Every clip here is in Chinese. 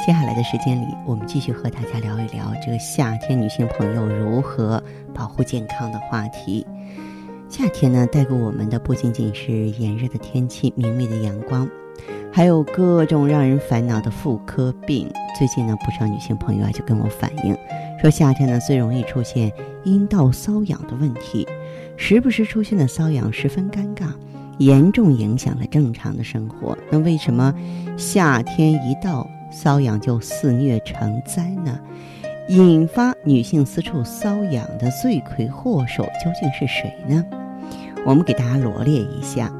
接下来的时间里，我们继续和大家聊一聊这个夏天女性朋友如何保护健康的话题。夏天呢，带给我们的不仅仅是炎热的天气、明媚的阳光，还有各种让人烦恼的妇科病。最近呢，不少女性朋友啊就跟我反映，说夏天呢最容易出现阴道瘙痒的问题，时不时出现的瘙痒十分尴尬。严重影响了正常的生活。那为什么夏天一到，瘙痒就肆虐成灾呢？引发女性私处瘙痒的罪魁祸首究竟是谁呢？我们给大家罗列一下。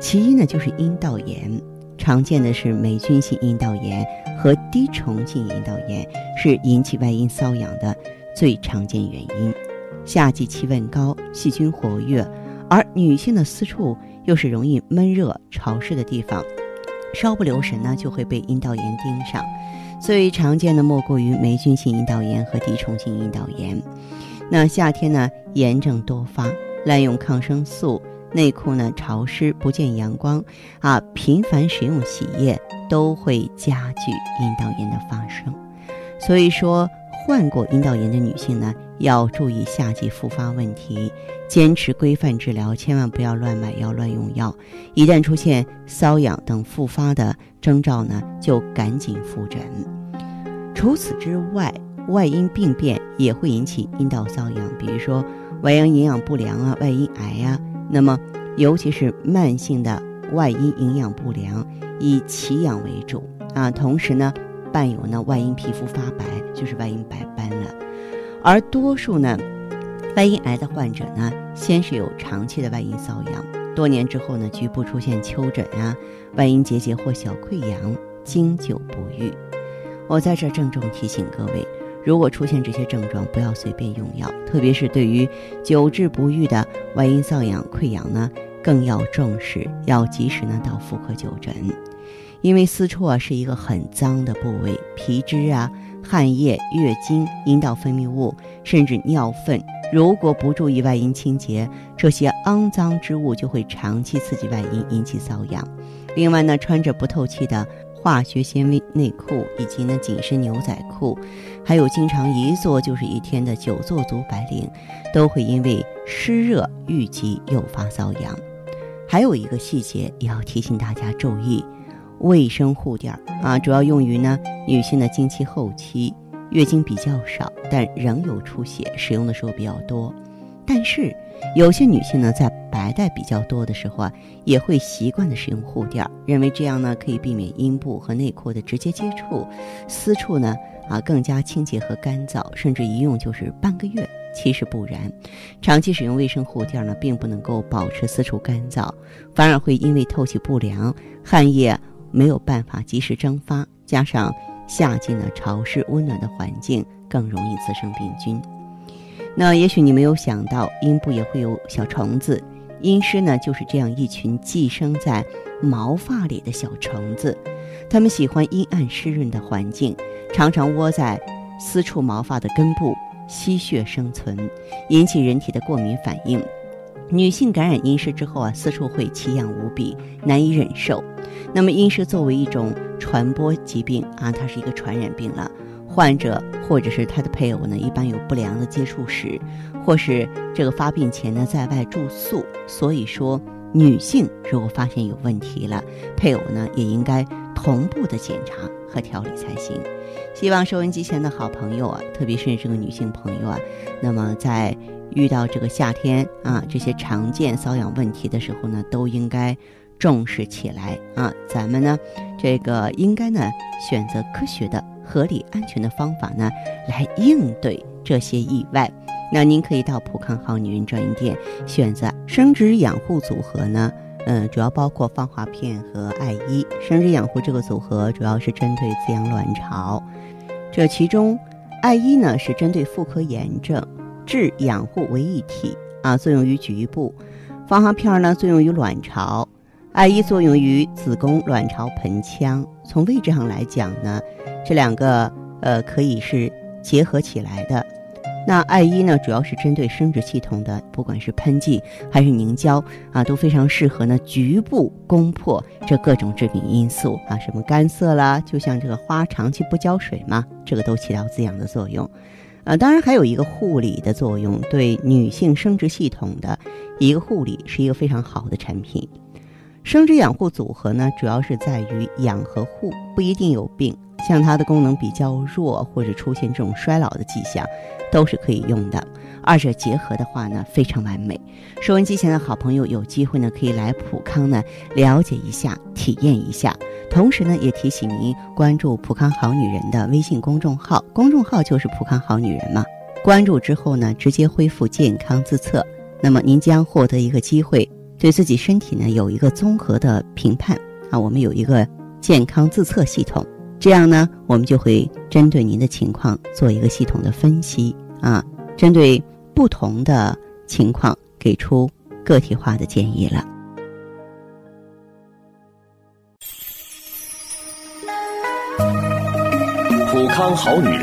其一呢，就是阴道炎，常见的是霉菌性阴道炎和滴虫性阴道炎，是引起外阴瘙痒的最常见原因。夏季气温高，细菌活跃，而女性的私处。又是容易闷热潮湿的地方，稍不留神呢，就会被阴道炎盯上。最常见的莫过于霉菌性阴道炎和滴虫性阴道炎。那夏天呢，炎症多发，滥用抗生素，内裤呢潮湿不见阳光，啊，频繁使用洗液，都会加剧阴道炎的发生。所以说。患过阴道炎的女性呢，要注意夏季复发问题，坚持规范治疗，千万不要乱买药、乱用药。一旦出现瘙痒等复发的征兆呢，就赶紧复诊。除此之外，外阴病变也会引起阴道瘙痒，比如说外阴营养不良啊、外阴癌呀。那么，尤其是慢性的外阴营养不良，以奇痒为主啊。同时呢。伴有呢外阴皮肤发白，就是外阴白斑了。而多数呢外阴癌的患者呢，先是有长期的外阴瘙痒，多年之后呢，局部出现丘疹啊、外阴结节或小溃疡，经久不愈。我在这郑重提醒各位，如果出现这些症状，不要随便用药，特别是对于久治不愈的外阴瘙痒、溃疡呢，更要重视，要及时呢到妇科就诊。因为私处啊是一个很脏的部位，皮脂啊、汗液、月经、阴道分泌物，甚至尿粪，如果不注意外阴清洁，这些肮脏之物就会长期刺激外阴，引起瘙痒。另外呢，穿着不透气的化学纤维内裤，以及呢紧身牛仔裤，还有经常一坐就是一天的久坐族白领，都会因为湿热郁积诱发瘙痒。还有一个细节也要提醒大家注意。卫生护垫啊，主要用于呢女性的经期后期，月经比较少，但仍有出血，使用的时候比较多。但是有些女性呢，在白带比较多的时候啊，也会习惯的使用护垫，认为这样呢可以避免阴部和内裤的直接接触，私处呢啊更加清洁和干燥，甚至一用就是半个月。其实不然，长期使用卫生护垫呢，并不能够保持私处干燥，反而会因为透气不良，汗液。没有办法及时蒸发，加上夏季呢潮湿温暖的环境，更容易滋生病菌。那也许你没有想到，阴部也会有小虫子，阴虱呢就是这样一群寄生在毛发里的小虫子，它们喜欢阴暗湿润的环境，常常窝在私处毛发的根部吸血生存，引起人体的过敏反应。女性感染阴虱之后啊，私处会奇痒无比，难以忍受。那么阴湿作为一种传播疾病啊，它是一个传染病了。患者或者是他的配偶呢，一般有不良的接触史，或是这个发病前呢在外住宿。所以说，女性如果发现有问题了，配偶呢也应该同步的检查和调理才行。希望收音机前的好朋友啊，特别是这个女性朋友啊，那么在。遇到这个夏天啊，这些常见瘙痒问题的时候呢，都应该重视起来啊。咱们呢，这个应该呢选择科学的、合理、安全的方法呢，来应对这些意外。那您可以到普康好女人专营店选择生殖养护组合呢，嗯，主要包括芳华片和艾依。生殖养护这个组合主要是针对滋养卵巢，这其中，艾依呢是针对妇科炎症，治养护为一体啊，作用于局部；芳华片呢作用于卵巢，艾依作用于子宫、卵巢、盆腔。从位置上来讲呢，这两个呃可以是结合起来的。那艾依呢，主要是针对生殖系统的，不管是喷剂还是凝胶啊，都非常适合呢局部攻破这各种致病因素啊，什么干涩啦，就像这个花长期不浇水嘛，这个都起到滋养的作用。呃，当然还有一个护理的作用，对女性生殖系统的一个护理是一个非常好的产品。生殖养护组合呢，主要是在于养和护，不一定有病。像它的功能比较弱，或者出现这种衰老的迹象，都是可以用的。二者结合的话呢，非常完美。收音机前的好朋友有机会呢，可以来普康呢了解一下、体验一下。同时呢，也提醒您关注普康好女人的微信公众号，公众号就是普康好女人嘛。关注之后呢，直接恢复健康自测，那么您将获得一个机会，对自己身体呢有一个综合的评判啊。我们有一个健康自测系统。这样呢，我们就会针对您的情况做一个系统的分析啊，针对不同的情况给出个体化的建议了。普康好女人，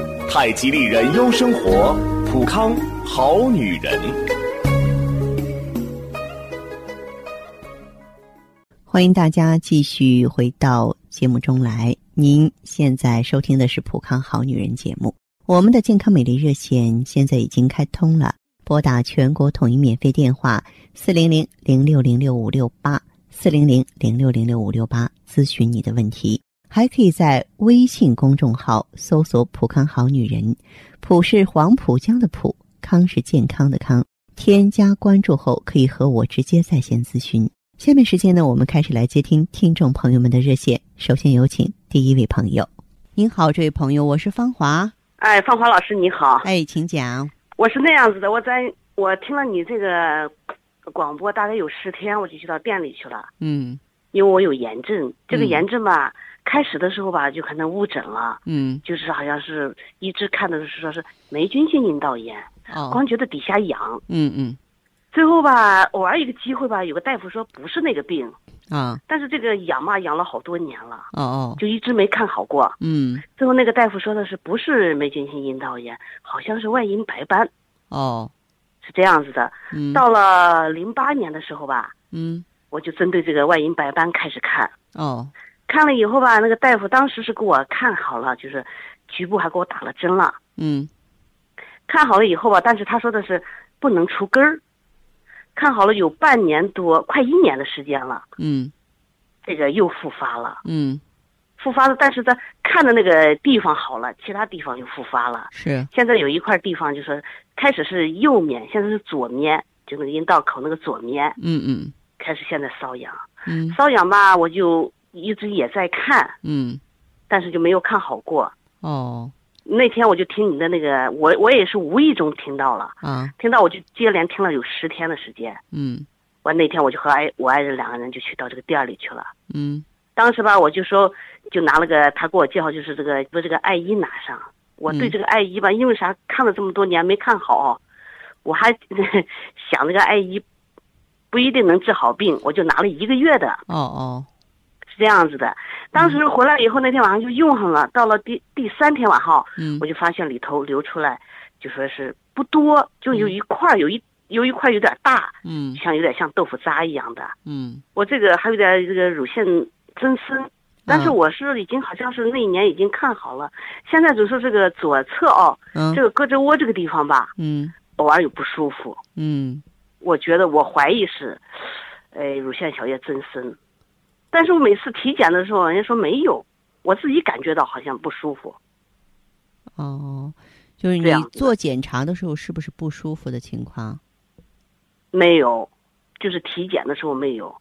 太极丽人优生活，普康好女人。欢迎大家继续回到节目中来。您现在收听的是《普康好女人》节目。我们的健康美丽热线现在已经开通了，拨打全国统一免费电话四零零零六零六五六八四零零零六零六五六八咨询你的问题。还可以在微信公众号搜索“普康好女人”，普是黄浦江的浦，康是健康的康。添加关注后，可以和我直接在线咨询。下面时间呢，我们开始来接听听众朋友们的热线。首先有请第一位朋友。您好，这位朋友，我是芳华。哎，芳华老师你好。哎，请讲。我是那样子的，我在我听了你这个广播大概有十天，我就去到店里去了。嗯。因为我有炎症，这个炎症吧，开始的时候吧就可能误诊了。嗯。就是好像是一直看的是说是霉菌性阴道炎。哦。光觉得底下痒。嗯嗯。最后吧，偶尔一个机会吧，有个大夫说不是那个病，啊，但是这个痒嘛痒了好多年了，哦哦，就一直没看好过，嗯，最后那个大夫说的是不是霉菌性阴道炎，好像是外阴白斑，哦，是这样子的，嗯，到了零八年的时候吧，嗯，我就针对这个外阴白斑开始看，哦，看了以后吧，那个大夫当时是给我看好了，就是局部还给我打了针了，嗯，看好了以后吧，但是他说的是不能除根儿。看好了有半年多，快一年的时间了。嗯，这个又复发了。嗯，复发了，但是在看的那个地方好了，其他地方又复发了。是。现在有一块地方，就是开始是右面，现在是左面，就那个阴道口那个左面。嗯嗯。开始现在瘙痒。嗯。瘙痒吧，我就一直也在看。嗯。但是就没有看好过。哦。那天我就听你的那个，我我也是无意中听到了啊，听到我就接连听了有十天的时间。嗯，完那天我就和爱我爱人两个人就去到这个店里去了。嗯，当时吧，我就说就拿了个他给我介绍，就是这个把这个艾依拿上。我对这个艾依吧，因为啥看了这么多年没看好，我还 想这个艾依不一定能治好病，我就拿了一个月的。哦哦。是这样子的，当时回来以后那天晚上就用上了，到了第第三天晚上，嗯，我就发现里头流出来，就说是不多，就有一块有一有一块有点大，嗯，像有点像豆腐渣一样的，嗯，我这个还有点这个乳腺增生，但是我是已经好像是那一年已经看好了，现在就是这个左侧哦，嗯，这个胳肢窝这个地方吧，嗯，偶尔有不舒服，嗯，我觉得我怀疑是。呃，乳腺小叶增生。但是我每次体检的时候，人家说没有，我自己感觉到好像不舒服。哦，就是你做检查的时候是不是不舒服的情况？没有，就是体检的时候没有。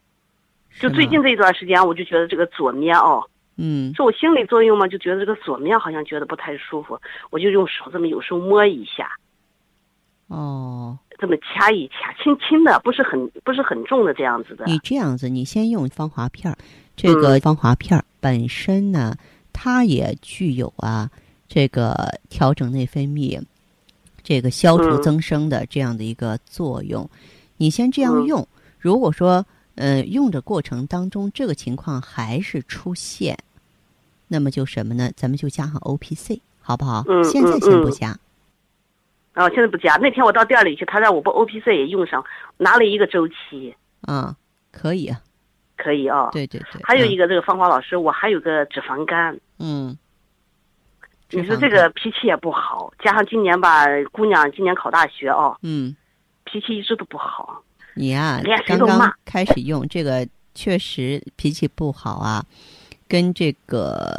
就最近这一段时间，我就觉得这个左面哦，嗯是我心理作用嘛，就觉得这个左面好像觉得不太舒服，我就用手这么有时候摸一下，哦，这么掐一掐，轻轻的，不是很不是很重的这样子的。你这样子，你先用芳华片儿，这个嗯芳华片儿本身呢，它也具有啊这个调整内分泌、这个消除嗯增生的这样的一个作用。你先这样嗯用，如果说呃用的过程当中这个情况还是出现，那么就什么呢？咱们就加上 O P C，好不好？嗯现在先不加。然后现在不加，那天我到店里去，他让我把 O P C 也用上，拿了一个周期，啊，可以啊，可以啊、对对对。还有一个，这个芳华老师，我还有个脂肪肝，嗯，你说这个脾气也不好，加上今年吧，姑娘今年考大学哦，嗯，脾气一直都不好。你呀、连谁刚刚都骂开始用这个，确实脾气不好啊，跟这个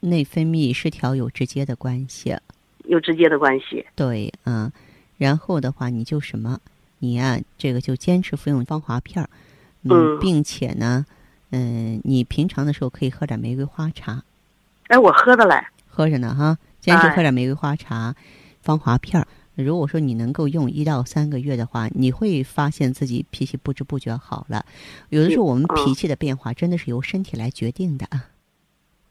内分泌失调有直接的关系。有直接的关系。对，嗯，然后的话，你就什么，你呀、这个就坚持服用芳华片儿，嗯并且呢，嗯、你平常的时候可以喝点玫瑰花茶，哎，我喝的嘞，喝着呢哈，坚持哎喝点玫瑰花茶、芳华片儿。如果说你能够用一到三个月的话，你会发现自己脾气不知不觉好了。有的时候我们嗯脾气的变化真的是由身体来决定的。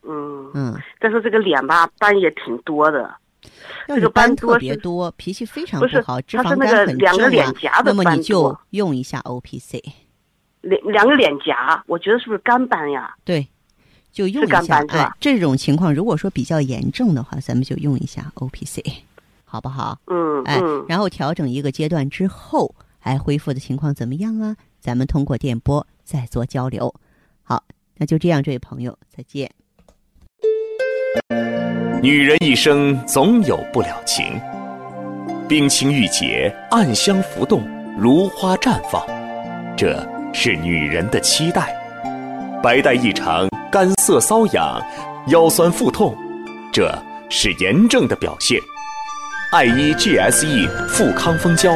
嗯，嗯，但是这个脸吧斑也挺多的，这个斑斑特别多，脾气非常不是好，脂肪肝很两个重那么你就用一下 O P C，两两个脸颊，我觉得是不是干斑呀？对，就用一干下。哎斑，这种情况如果说比较严重的话，咱们就用一下 O P C，好不好？嗯哎，嗯，然后调整一个阶段之后，哎，恢复的情况怎么样啊？咱们通过电波再做交流。好，那就这样，这位朋友，再见。女人一生总有不了情，冰清玉洁，暗香浮动，如花绽放，这是女人的期待。白带异常，干涩瘙痒，腰酸腹痛，这是炎症的表现。爱依 GSE 富康蜂胶，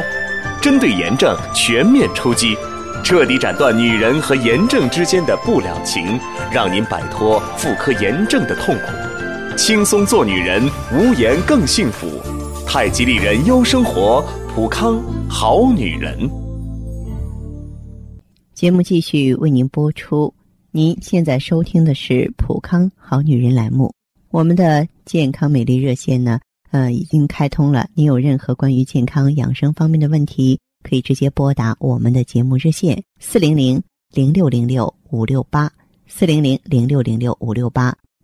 针对炎症全面出击，彻底斩断女人和炎症之间的不了情，让您摆脱妇科炎症的痛苦。轻松做女人，无言更幸福。太极丽人优生活，普康好女人。节目继续为您播出。您现在收听的是《普康好女人》栏目。我们的健康美丽热线呢，呃，已经开通了。您有任何关于健康养生方面的问题，可以直接拨打我们的节目热线四零零零六零六五六八四零零零六零六五六八，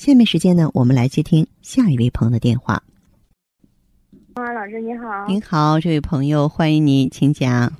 下面时间呢，我们来接听下一位朋友的电话。啊，老师你好。您好，这位朋友，欢迎您，请讲。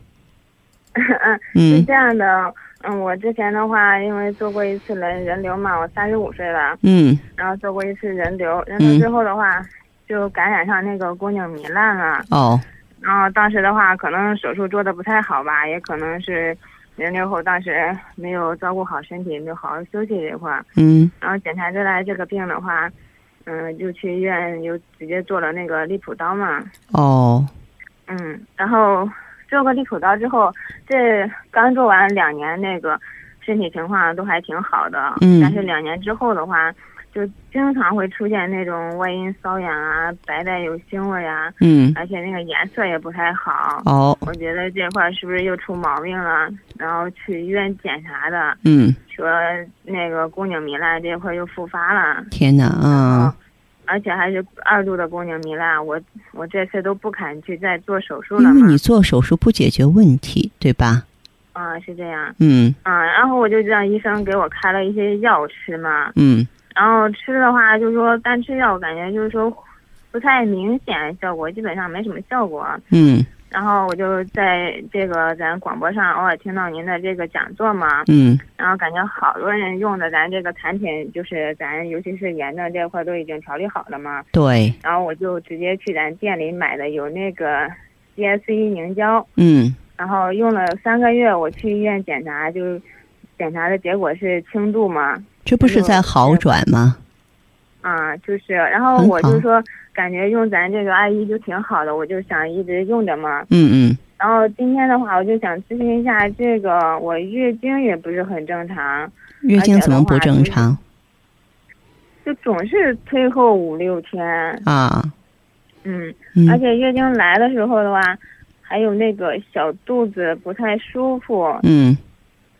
嗯，是嗯这样的，嗯，我之前的话，因为做过一次人人流嘛，我三十五岁了，嗯然后做过一次人流，人流之后的话，就感染上那个宫颈糜烂了。哦然后当时的话，可能手术做的不太好吧，也可能是人流后当时没有照顾好身体，没有好好休息这块儿。嗯然后检查出来这个病的话，嗯，就去医院又直接做了那个利普刀嘛。哦嗯，然后做过利普刀之后，这刚做完两年，那个身体情况都还挺好的。嗯但是两年之后的话，就经常会出现那种外阴瘙痒啊，白带有腥味啊，嗯而且那个颜色也不太好。哦我觉得这块儿是不是又出毛病了？然后去医院检查的，嗯，说那个宫颈糜烂这块又复发了。天哪啊！而且还是二度的宫颈糜烂，我我这次都不敢去再做手术了。因为你做手术不解决问题，对吧？啊，是这样。嗯啊，然后我就让医生给我开了一些药吃嘛，嗯然后吃的话就是说单吃药感觉就是说不太明显效果，基本上没什么效果。嗯。然后我就在这个咱广播上偶尔听到您的这个讲座嘛，嗯。然后感觉好多人用的咱这个产品，就是咱尤其是炎症这块都已经调理好了嘛。对，然后我就直接去咱店里买的有那个 GSE 凝胶，嗯。然后用了三个月，我去医院检查，就检查的结果是轻度嘛，这不是在好转吗？啊，就是，然后我就说感觉用咱这个艾依就挺好的，我就想一直用着嘛。嗯嗯然后今天的话，我就想咨询一下这个，我月经也不是很正常，月经怎么不正常就总是推后五六天，啊？嗯，嗯而且月经来的时候的话，还有那个小肚子不太舒服，嗯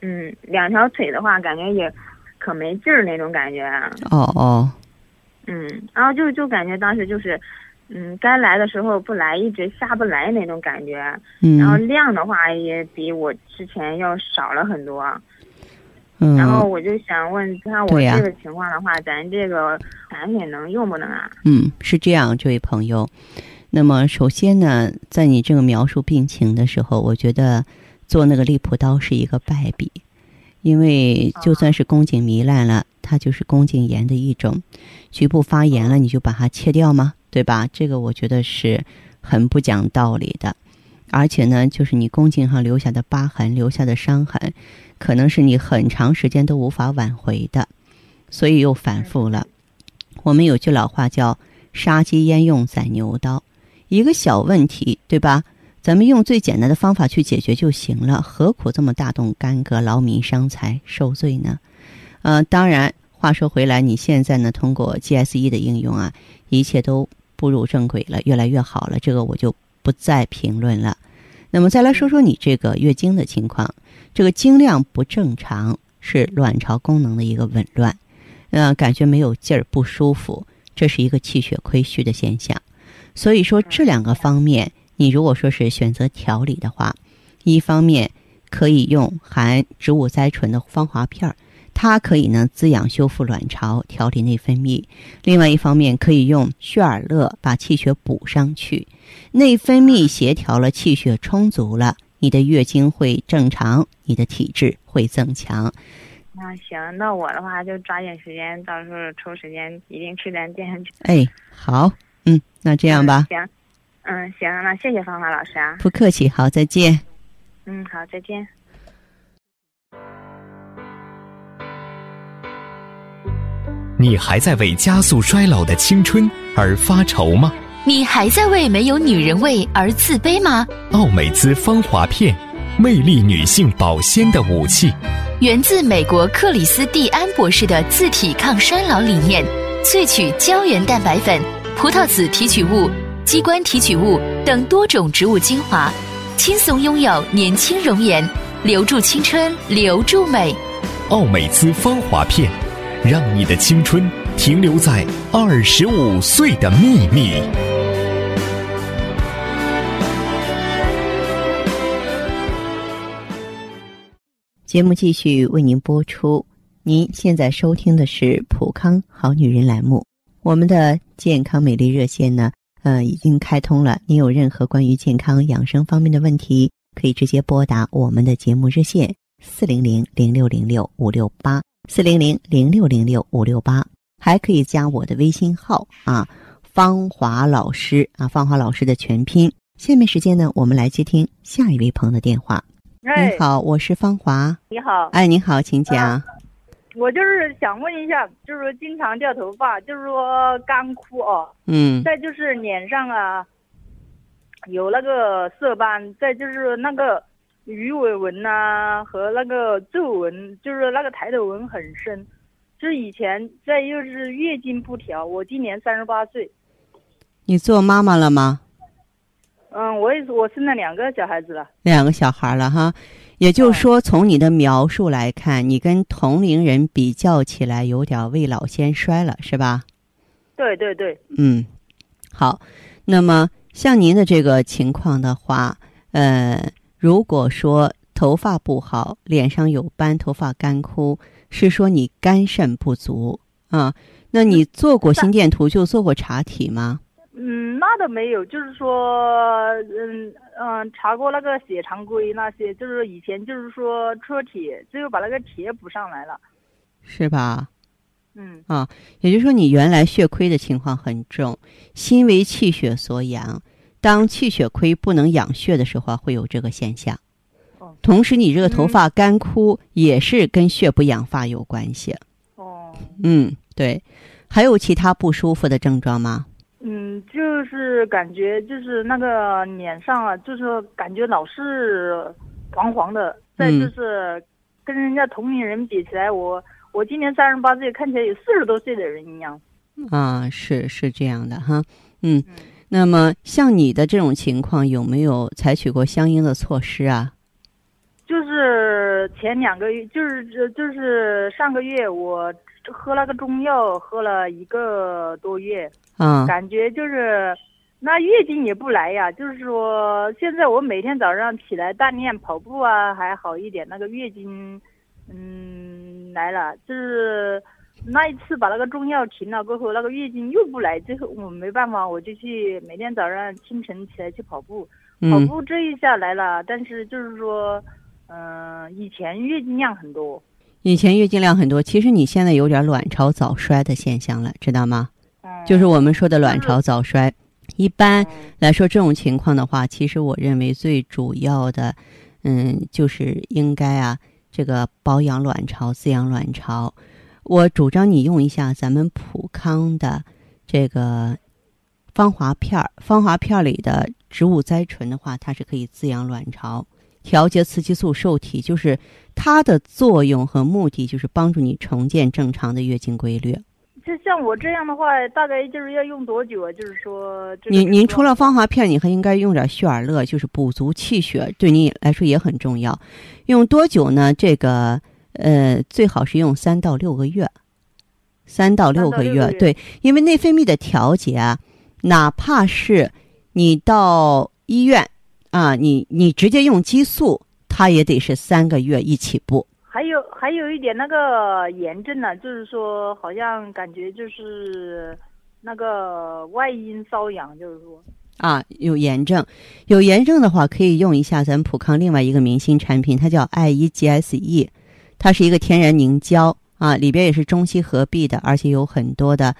嗯，两条腿的话感觉也可没劲儿那种感觉，哦哦。嗯，然后就就感觉当时就是，嗯，该来的时候不来，一直下不来那种感觉，嗯。然后嗯量的话也比我之前要少了很多，嗯，然后我就想问，像我这个情况的话，咱这个产品能用不能啊？嗯，是这样，这位朋友。那么，首先呢，在你这个描述病情的时候，我觉得做那个利普刀是一个败笔，因为就算是宫颈糜烂了，它就是宫颈炎的一种，局部发炎了，你就把它切掉吗？对吧？这个我觉得是很不讲道理的。而且呢，就是你宫颈上留下的疤痕、留下的伤痕，可能是你很长时间都无法挽回的，所以又反复了。我们有句老话叫“杀鸡焉用宰牛刀”，一个小问题，对吧？咱们用最简单的方法去解决就行了，何苦这么大动干戈、劳民伤财、受罪呢？呃，当然，话说回来，你现在呢，通过 GSE 的应用啊，一切都步入正轨了，越来越好了，这个我就不再评论了。那么再来说说你这个月经的情况，这个经量不正常是卵巢功能的一个紊乱，呃，感觉没有劲儿，不舒服，这是一个气血亏虚的现象。所以说这两个方面，你如果说是选择调理的话，一方面可以用含植物甾醇的芳华片儿，它可以呢滋养修复卵巢，调理内分泌；另外一方面可以用血尔乐把气血补上去，内分泌协调了，气血充足了，你的月经会正常，你的体质会增强。那行，那我的话就抓紧时间，到时候抽时间一定去咱店去。哎，好，嗯，那这样吧，嗯行，嗯，行，那谢谢芳华老师啊。不客气，好，再见。嗯，好，再见。你还在为加速衰老的青春而发愁吗？你还在为没有女人味而自卑吗？奥美姿芳华片，魅力女性保鲜的武器。源自美国克里斯蒂安博士的自体抗衰老理念，萃取胶原蛋白粉、葡萄籽提取物、鸡冠提取物等多种植物精华，轻松拥有年轻容颜，留住青春，留住美。奥美姿芳华片，让你的青春停留在二十五岁的秘密。节目继续为您播出。您现在收听的是普康好女人栏目，我们的健康美丽热线呢，呃，已经开通了。您有任何关于健康养生方面的问题，可以直接拨打我们的节目热线四零零零六零六五六八四零零零六零六五六八，还可以加我的微信号啊，芳华老师啊，芳华老师的全拼。下面时间呢，我们来接听下一位朋友的电话。哎您，好，我是芳华。你好，哎，你好，请讲。我就是想问一下，就是说经常掉头发，就是说干枯哦，嗯再就是脸上啊有那个色斑，再就是那个鱼尾纹呐、和那个皱纹，就是那个抬头纹很深。就是以前，再又是月经不调，我今年三十八岁，你做妈妈了吗？嗯，我也是，我生了两个小孩子了，两个小孩了哈，也就是说，从你的描述来看，你跟同龄人比较起来，有点未老先衰了，是吧？对对对，嗯，好。那么像您的这个情况的话，呃，如果说头发不好，脸上有斑，头发干枯，是说你肝肾不足啊？那你做过心电图，就做过查体吗？嗯，那倒没有，就是说，嗯嗯，查过那个血常规那些，就是以前就是说测铁，最后把那个铁补上来了，是吧？嗯啊，也就是说你原来血亏的情况很重，心为气血所养，当气血亏不能养血的时候，会有这个现象。哦同时，你这个头发干枯也是跟血不养发有关系。哦，嗯，对。还有其他不舒服的症状吗？嗯，就是感觉就是那个脸上啊，就是感觉老是黄黄的，再嗯就是跟人家同龄人比起来，我我今年三十八岁，看起来有四十多岁的人一样。啊，是是这样的哈，嗯。嗯那么像你的这种情况，有没有采取过相应的措施啊？就是前两个月，就是就是上个月我喝那个中药，喝了一个多月，嗯，感觉就是那月经也不来呀。就是说，现在我每天早上起来锻炼跑步啊，还好一点。那个月经，嗯，来了，就是那一次把那个中药停了过后，那个月经又不来，最后我没办法，我就去每天早上清晨起来去跑步。跑嗯步这一下来了，但是就是说，嗯、以前月经量很多，以前月经量很多，其实你现在有点卵巢早衰的现象了，知道吗？嗯，就是我们说的卵巢早衰。一般嗯来说，这种情况的话，其实我认为最主要的，嗯，就是应该啊，这个保养卵巢、滋养卵巢。我主张你用一下咱们普康的这个芳华片儿，芳华片儿里的植物甾醇的话，它是可以滋养卵巢、调节雌激素受体，就是它的作用和目的就是帮助你重建正常的月经规律。就像我这样的话，大概就是要用多久啊？就是说，您您除了芳华片，你还应该用点血尔乐，就是补足气血，对你来说也很重要。用多久呢？这个呃，最好是用三到六个月，三到六个月。三到六个月对，因为内分泌的调节啊，哪怕是你到医院啊，你你直接用激素，它也得是三个月一起步。还有还有一点那个炎症呢，就是说好像感觉就是那个外阴瘙痒，就是说，啊，有炎症，有炎症的话，可以用一下咱们普康另外一个明星产品，它叫 I E G S E，它是一个天然凝胶啊，里边也是中西合璧的，而且有很多的，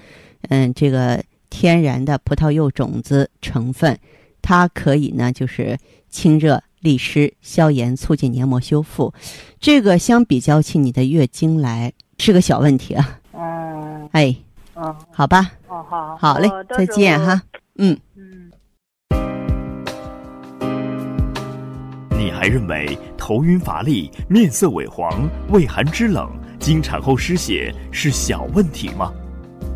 嗯，这个天然的葡萄柚种子成分，它可以呢就是清热利湿、消炎、促进黏膜修复。这个相比较起你的月经来是个小问题啊，嗯哎，嗯，好吧，哦好，好嘞再见哈，嗯。嗯。你还认为头晕乏力、面色萎黄、畏寒肢冷、经产后失血是小问题吗？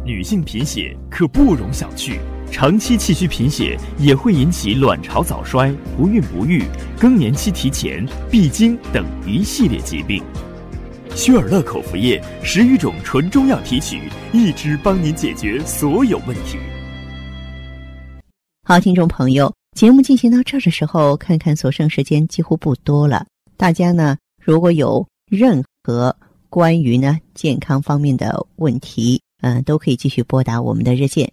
女性贫血可不容小觑，长期气虚贫血也会引起卵巢早衰、不孕不育、更年期提前、闭经等一系列疾病。薛尔乐口服液十余种纯中药提取，一支帮您解决所有问题。好，听众朋友，节目进行到这儿的时候，看看所剩时间几乎不多了。大家呢，如果有任何关于呢健康方面的问题，嗯、都可以继续拨打我们的热线